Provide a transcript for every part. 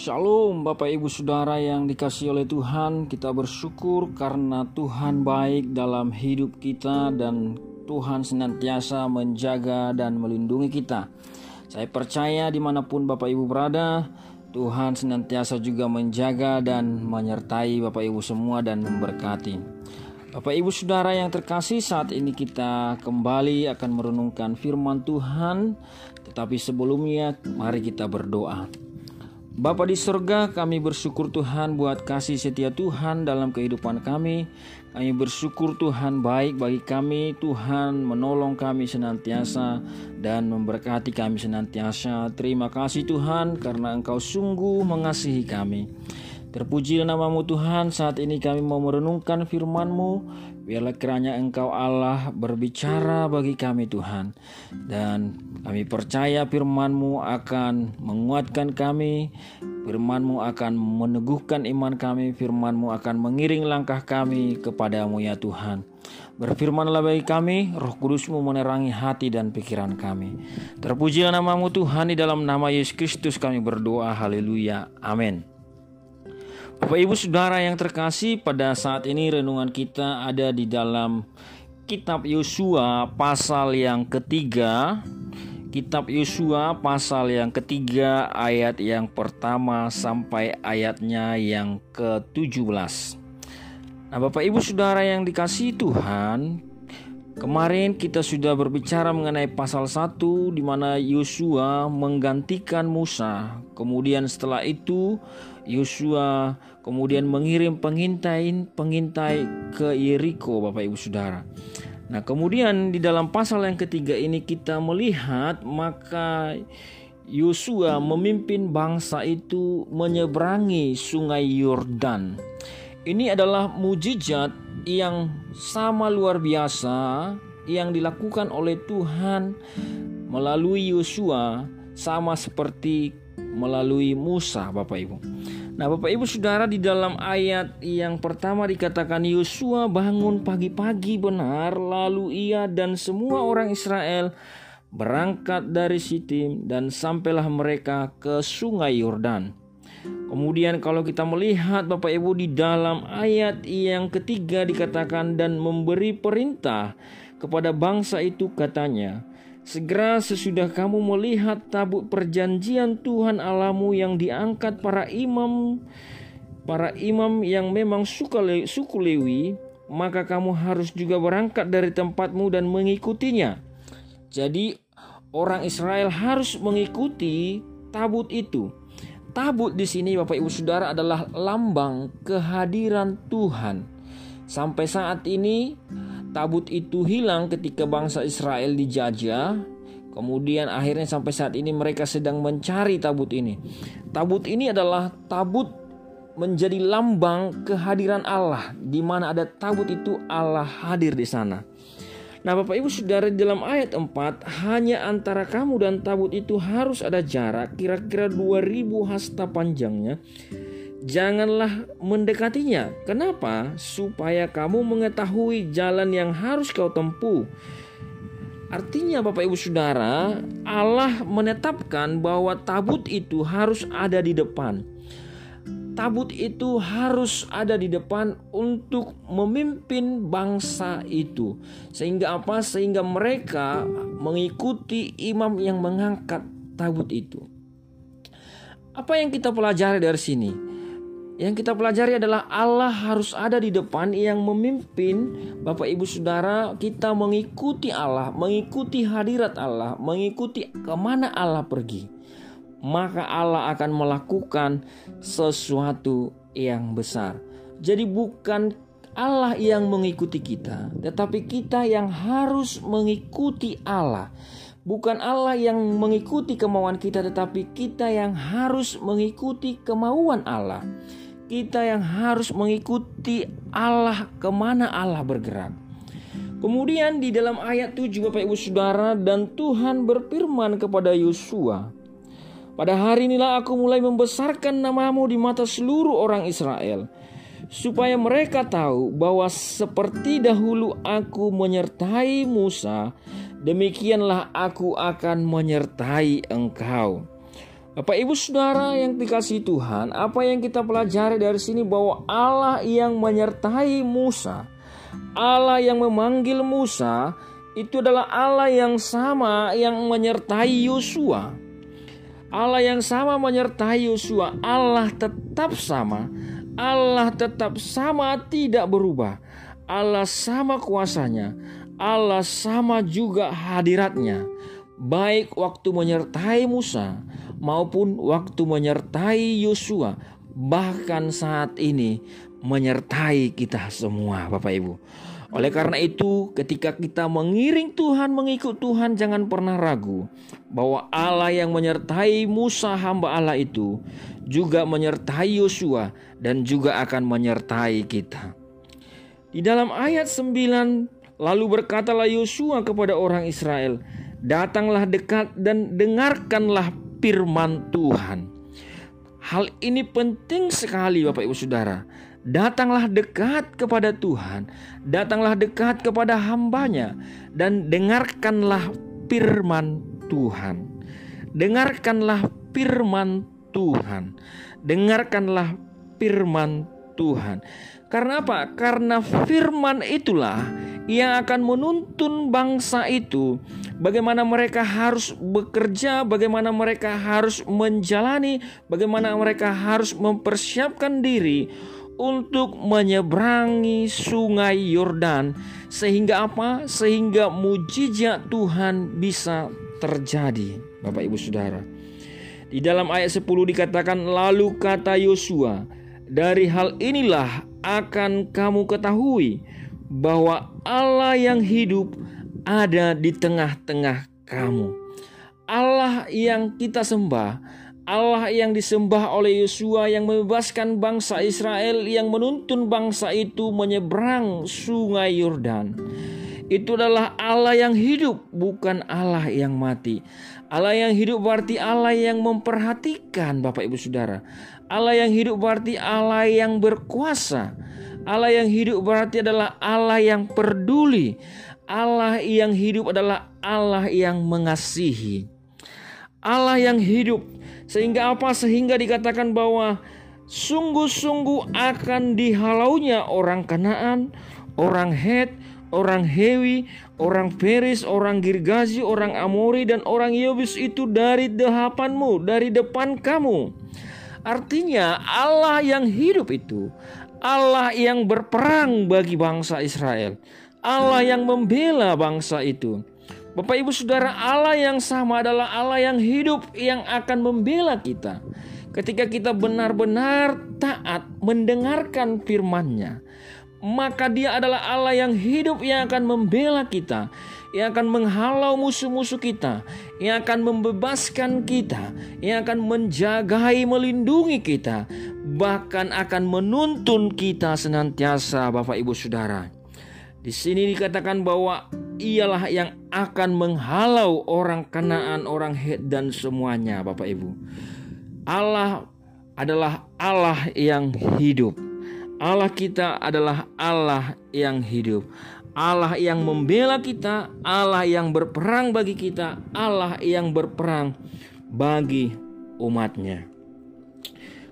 Shalom Bapak Ibu Saudara yang dikasih oleh Tuhan. Kita bersyukur karena Tuhan baik dalam hidup kita Dan Tuhan senantiasa menjaga dan melindungi kita. Saya percaya di mana pun Bapak Ibu berada Tuhan senantiasa juga menjaga dan menyertai Bapak Ibu semua dan memberkati. Bapak Ibu Saudara yang terkasih saat ini kita kembali akan merenungkan firman Tuhan. Tetapi sebelumnya mari kita berdoa Bapa di surga, kami bersyukur Tuhan buat kasih setia Tuhan dalam kehidupan kami. Kami bersyukur Tuhan baik bagi kami, Tuhan menolong kami senantiasa dan memberkati kami senantiasa. Terima kasih Tuhan karena Engkau sungguh mengasihi kami. Terpujilah namamu Tuhan, saat ini kami mau merenungkan firman-Mu. Biarlah kiranya Engkau Allah berbicara bagi kami Tuhan. Dan kami percaya firman-Mu akan menguatkan kami, firman-Mu akan meneguhkan iman kami, firman-Mu akan mengiring langkah kami kepadamu ya Tuhan. Berfirmanlah bagi kami, roh kudusmu menerangi hati dan pikiran kami. Terpujilah namamu Tuhan, di dalam nama Yesus Kristus kami berdoa, haleluya, amin. Bapak Ibu Saudara yang terkasih, pada saat ini renungan kita ada di dalam Kitab Yosua pasal yang ketiga. Kitab Yosua pasal yang ketiga ayat yang pertama sampai ayatnya yang ke-17. Nah, Bapak Ibu Saudara yang dikasih Tuhan, Kemarin kita sudah berbicara mengenai pasal 1 di mana Yosua menggantikan Musa. Kemudian setelah itu Yosua kemudian mengirim pengintai pengintai ke Yeriko Bapak Ibu Saudara. Nah, kemudian di dalam pasal yang ketiga ini kita melihat maka Yosua memimpin bangsa itu menyeberangi sungai Yordan. Ini adalah mujizat yang sama luar biasa yang dilakukan oleh Tuhan melalui Yosua sama seperti melalui Musa Bapak Ibu. Nah, Bapak Ibu Saudara di dalam ayat yang pertama dikatakan Yosua bangun pagi-pagi benar lalu ia dan semua orang Israel berangkat dari Sitim dan sampailah mereka ke sungai Yordan. Kemudian kalau kita melihat Bapak Ibu di dalam ayat yang ketiga dikatakan dan memberi perintah kepada bangsa itu katanya, Segera sesudah kamu melihat tabut perjanjian Tuhan Alamu yang diangkat para imam para imam yang memang suku, suku Lewi, maka kamu harus juga berangkat dari tempatmu dan mengikutinya. Jadi orang Israel harus mengikuti tabut itu. Tabut di sini Bapak Ibu Saudara adalah lambang kehadiran Tuhan. Sampai saat ini tabut itu hilang ketika bangsa Israel dijajah. Kemudian akhirnya sampai saat ini mereka sedang mencari tabut ini. Tabut ini adalah tabut menjadi lambang kehadiran Allah di mana ada tabut itu Allah hadir di sana. Nah Bapak Ibu Saudara dalam ayat 4 hanya antara kamu dan tabut itu harus ada jarak kira-kira 2000 hasta panjangnya. Janganlah mendekatinya. Kenapa? Supaya kamu mengetahui jalan yang harus kau tempuh. Artinya Bapak Ibu Saudara, Allah menetapkan bahwa tabut itu harus ada di depan tabut itu harus ada di depan untuk memimpin bangsa itu. Sehingga apa? Sehingga mereka mengikuti imam yang mengangkat tabut itu. Apa yang kita pelajari dari sini? Yang kita pelajari adalah Allah harus ada di depan yang memimpin Bapak Ibu Saudara kita mengikuti Allah, mengikuti hadirat Allah, mengikuti ke mana Allah pergi maka Allah akan melakukan sesuatu yang besar. Jadi bukan Allah yang mengikuti kita, tetapi kita yang harus mengikuti Allah. Bukan Allah yang mengikuti kemauan kita, tetapi kita yang harus mengikuti kemauan Allah. Kita yang harus mengikuti Allah ke mana Allah bergerak. Kemudian di dalam ayat 7 Bapak Ibu Saudara dan Tuhan berfirman kepada Yosua, pada hari inilah aku mulai membesarkan namamu di mata seluruh orang Israel, supaya mereka tahu bahwa seperti dahulu aku menyertai Musa, demikianlah aku akan menyertai engkau. Bapak Ibu Saudara yang dikasih Tuhan, apa yang kita pelajari dari sini bahwa Allah yang menyertai Musa, Allah yang memanggil Musa itu adalah Allah yang sama yang menyertai Yosua. Allah yang sama menyertai Yosua, Allah tetap sama, Allah tetap sama tidak berubah. Allah sama kuasanya, Allah sama juga hadiratnya. Baik waktu menyertai Musa, maupun waktu menyertai Yosua, bahkan saat ini menyertai kita semua, Bapak Ibu. Oleh karena itu, ketika kita mengiring Tuhan, mengikut Tuhan, jangan pernah ragu bahwa Allah yang menyertai Musa, hamba Allah itu, juga menyertai Yosua dan juga akan menyertai kita. Di dalam ayat 9, lalu berkatalah Yosua kepada orang Israel, "Datanglah dekat dan dengarkanlah firman Tuhan. Hal ini penting sekali Bapak Ibu Saudara. Datanglah dekat kepada Tuhan, datanglah dekat kepada hambanya, dan dengarkanlah firman Tuhan. Dengarkanlah firman Tuhan. Dengarkanlah firman Tuhan. Karena apa? Karena firman itulah yang akan menuntun bangsa itu bagaimana mereka harus bekerja, bagaimana mereka harus menjalani, bagaimana mereka harus mempersiapkan diri untuk menyeberangi sungai Yordan sehingga apa? Sehingga mujizat Tuhan bisa terjadi. Bapak Ibu Saudara. Di dalam ayat 10 dikatakan lalu kata Yosua, dari hal inilah akan kamu ketahui bahwa Allah yang hidup ada di tengah-tengah kamu. Allah yang kita sembah, Allah yang disembah oleh Yosua yang membebaskan bangsa Israel yang menuntun bangsa itu menyeberang sungai Yordan. Itu adalah Allah yang hidup, bukan Allah yang mati. Allah yang hidup berarti Allah yang memperhatikan Bapak Ibu Saudara. Allah yang hidup berarti Allah yang berkuasa. Allah yang hidup berarti adalah Allah yang peduli. Allah yang hidup adalah Allah yang mengasihi. Allah yang hidup sehingga apa? Sehingga dikatakan bahwa sungguh-sungguh akan dihalaunya orang Kanaan, orang Het, orang Hewi, orang Peris, orang Girgazi, orang Amori dan orang Yobis itu dari dehapanmu, dari depan kamu. Artinya Allah yang hidup itu Allah yang berperang bagi bangsa Israel. Allah yang membela bangsa itu. Bapak Ibu Saudara, Allah yang sama adalah Allah yang hidup yang akan membela kita. Ketika kita benar-benar taat mendengarkan firman-Nya, maka Dia adalah Allah yang hidup yang akan membela kita yang akan menghalau musuh-musuh kita, yang akan membebaskan kita, yang akan menjagai, melindungi kita, bahkan akan menuntun kita senantiasa, Bapak Ibu Saudara. Di sini dikatakan bahwa ialah yang akan menghalau orang Kanaan, orang Het dan semuanya, Bapak Ibu. Allah adalah Allah yang hidup. Allah kita adalah Allah yang hidup. Allah yang membela kita, Allah yang berperang bagi kita, Allah yang berperang bagi umatnya.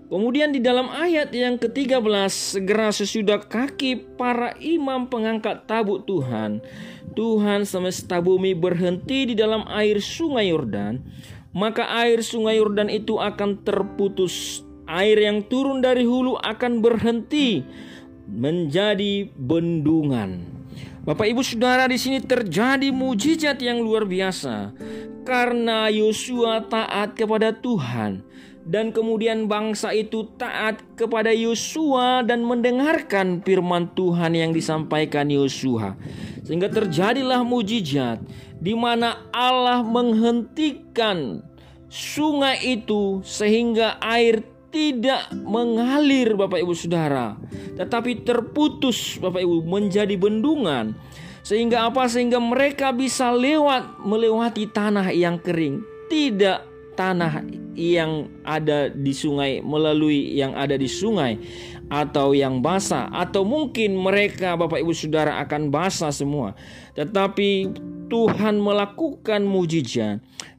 Kemudian di dalam ayat yang ke-13 segera sesudah kaki para imam pengangkat tabut Tuhan, Tuhan semesta bumi berhenti di dalam air sungai Yordan, maka air sungai Yordan itu akan terputus. Air yang turun dari hulu akan berhenti menjadi bendungan. Bapak Ibu Saudara di sini terjadi mujizat yang luar biasa karena Yosua taat kepada Tuhan dan kemudian bangsa itu taat kepada Yosua dan mendengarkan firman Tuhan yang disampaikan Yosua. Sehingga terjadilah mujizat di mana Allah menghentikan sungai itu sehingga air tidak mengalir Bapak Ibu Saudara, tetapi terputus Bapak Ibu menjadi bendungan. Sehingga apa? Sehingga mereka bisa lewat melewati tanah yang kering, tidak tanah yang ada di sungai melalui yang ada di sungai atau yang basah atau mungkin mereka Bapak Ibu Saudara akan basah semua. Tetapi Tuhan melakukan mujizat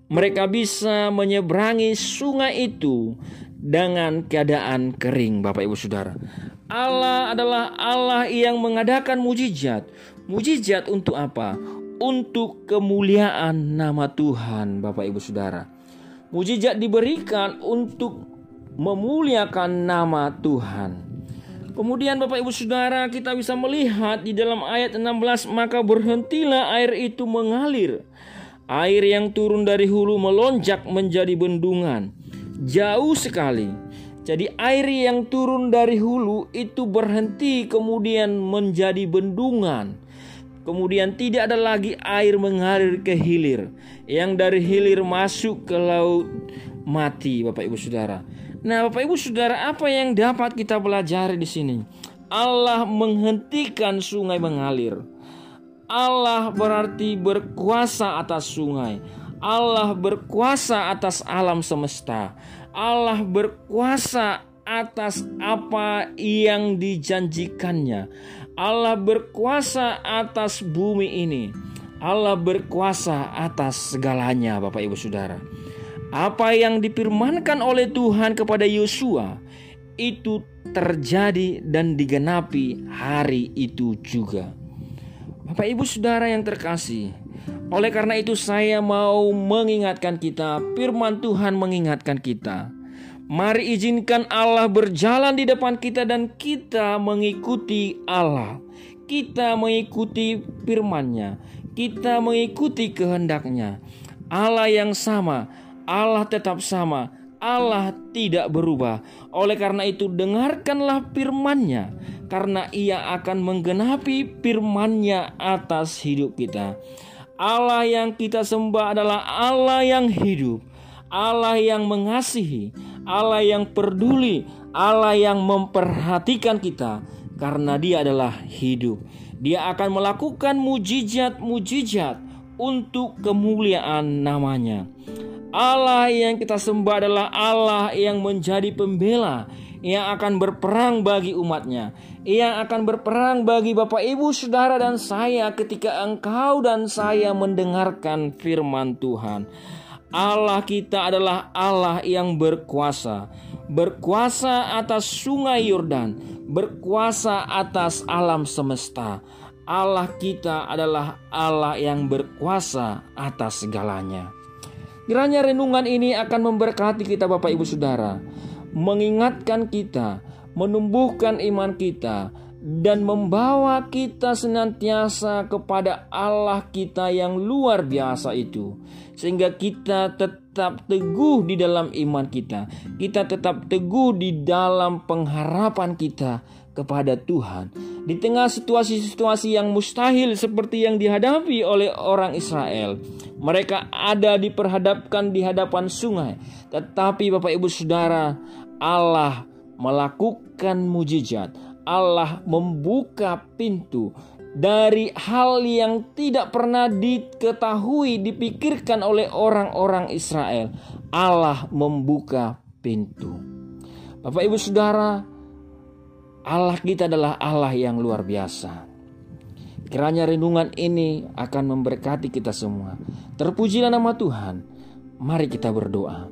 mereka bisa menyeberangi sungai itu dengan keadaan kering, Bapak Ibu Saudara. Allah adalah Allah yang mengadakan mujizat. Mujizat untuk apa? Untuk kemuliaan nama Tuhan, Bapak Ibu Saudara. Mujizat diberikan untuk memuliakan nama Tuhan. Kemudian Bapak Ibu Saudara kita bisa melihat di dalam ayat 16 maka berhentilah air itu mengalir Air yang turun dari hulu melonjak menjadi bendungan. Jauh sekali. Jadi air yang turun dari hulu itu berhenti kemudian menjadi bendungan. Kemudian tidak ada lagi air mengalir ke hilir. Yang dari hilir masuk ke laut mati Bapak Ibu Saudara. Nah, Bapak Ibu Saudara, apa yang dapat kita pelajari di sini? Allah menghentikan sungai mengalir. Allah berarti berkuasa atas sungai. Allah berkuasa atas alam semesta. Allah berkuasa atas apa yang dijanjikannya. Allah berkuasa atas bumi ini. Allah berkuasa atas segalanya, Bapak Ibu Saudara. Apa yang difirmankan oleh Tuhan kepada Yosua itu terjadi dan digenapi hari itu juga. Bapak Ibu Saudara yang terkasih, oleh karena itu saya mau mengingatkan kita, firman Tuhan mengingatkan kita. Mari izinkan Allah berjalan di depan kita dan kita mengikuti Allah. Kita mengikuti firman-Nya, kita mengikuti kehendaknya. Allah yang sama, Allah tetap sama, Allah tidak berubah. Oleh karena itu dengarkanlah firman-Nya karena ia akan menggenapi firman-Nya atas hidup kita. Allah yang kita sembah adalah Allah yang hidup, Allah yang mengasihi, Allah yang peduli, Allah yang memperhatikan kita karena Dia adalah hidup. Dia akan melakukan mujizat-mujizat untuk kemuliaan namanya. Allah yang kita sembah adalah Allah yang menjadi pembela yang akan berperang bagi umatnya yang akan berperang bagi Bapak Ibu Saudara dan saya ketika engkau dan saya mendengarkan firman Tuhan Allah kita adalah Allah yang berkuasa. Berkuasa atas sungai Yordan. Berkuasa atas alam semesta. Allah kita adalah Allah yang berkuasa atas segalanya. Kiranya renungan ini akan memberkati kita Bapak Ibu Saudara, mengingatkan kita, menumbuhkan iman kita, dan membawa kita senantiasa kepada Allah kita yang luar biasa itu, sehingga kita tetap teguh di dalam iman kita, kita tetap teguh di dalam pengharapan kita kepada Tuhan di tengah situasi-situasi yang mustahil seperti yang dihadapi oleh orang Israel. Mereka ada diperhadapkan di hadapan sungai, tetapi Bapak Ibu Saudara, Allah melakukan mujizat. Allah membuka pintu dari hal yang tidak pernah diketahui, dipikirkan oleh orang-orang Israel. Allah membuka pintu. Bapak Ibu Saudara, Allah kita adalah Allah yang luar biasa. Kiranya renungan ini akan memberkati kita semua. Terpujilah nama Tuhan. Mari kita berdoa.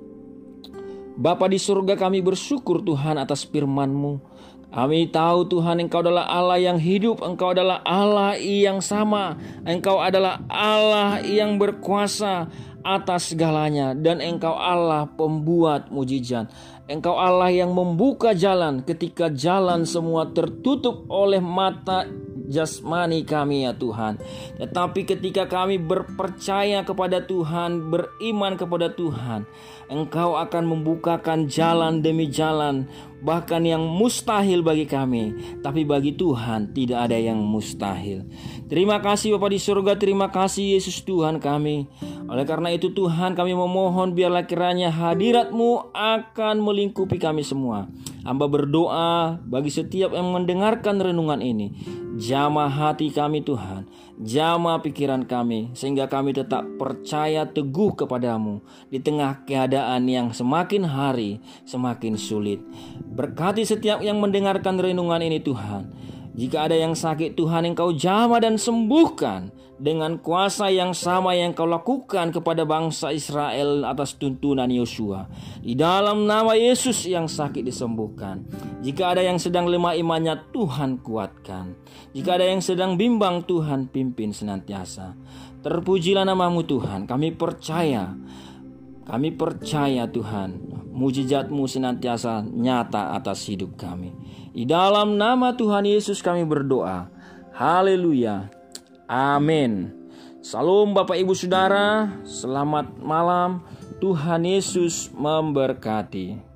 Bapa di surga kami bersyukur Tuhan atas firman-Mu. Kami tahu Tuhan Engkau adalah Allah yang hidup, Engkau adalah Allah yang sama, Engkau adalah Allah yang berkuasa atas segalanya. Dan Engkau Allah pembuat mujizat. Engkau Allah yang membuka jalan ketika jalan semua tertutup oleh mata jasmani kami ya Tuhan. Tetapi ketika kami berpercaya kepada Tuhan, beriman kepada Tuhan, Engkau akan membukakan jalan demi jalan, bahkan yang mustahil bagi kami, tapi bagi Tuhan tidak ada yang mustahil. Terima kasih Bapak di surga, terima kasih Yesus Tuhan kami. Oleh karena itu Tuhan kami memohon biarlah kiranya hadiratmu akan melingkupi kami semua. Hamba berdoa bagi setiap yang mendengarkan renungan ini. Jamah hati kami Tuhan, jamah pikiran kami sehingga kami tetap percaya teguh kepadamu di tengah keadaan yang semakin hari semakin sulit. Berkati setiap yang mendengarkan renungan ini Tuhan. Jika ada yang sakit, Tuhan engkau jamah dan sembuhkan dengan kuasa yang sama yang kau lakukan kepada bangsa Israel atas tuntunan Yosua. Di dalam nama Yesus yang sakit disembuhkan. Jika ada yang sedang lemah imannya, Tuhan kuatkan. Jika ada yang sedang bimbang, Tuhan pimpin senantiasa. Terpujilah namamu Tuhan, kami percaya. Kami percaya Tuhan, mujizatmu senantiasa nyata atas hidup kami. Di dalam nama Tuhan Yesus kami berdoa. Haleluya. Amin. Salam Bapak Ibu Saudara, selamat malam. Tuhan Yesus memberkati.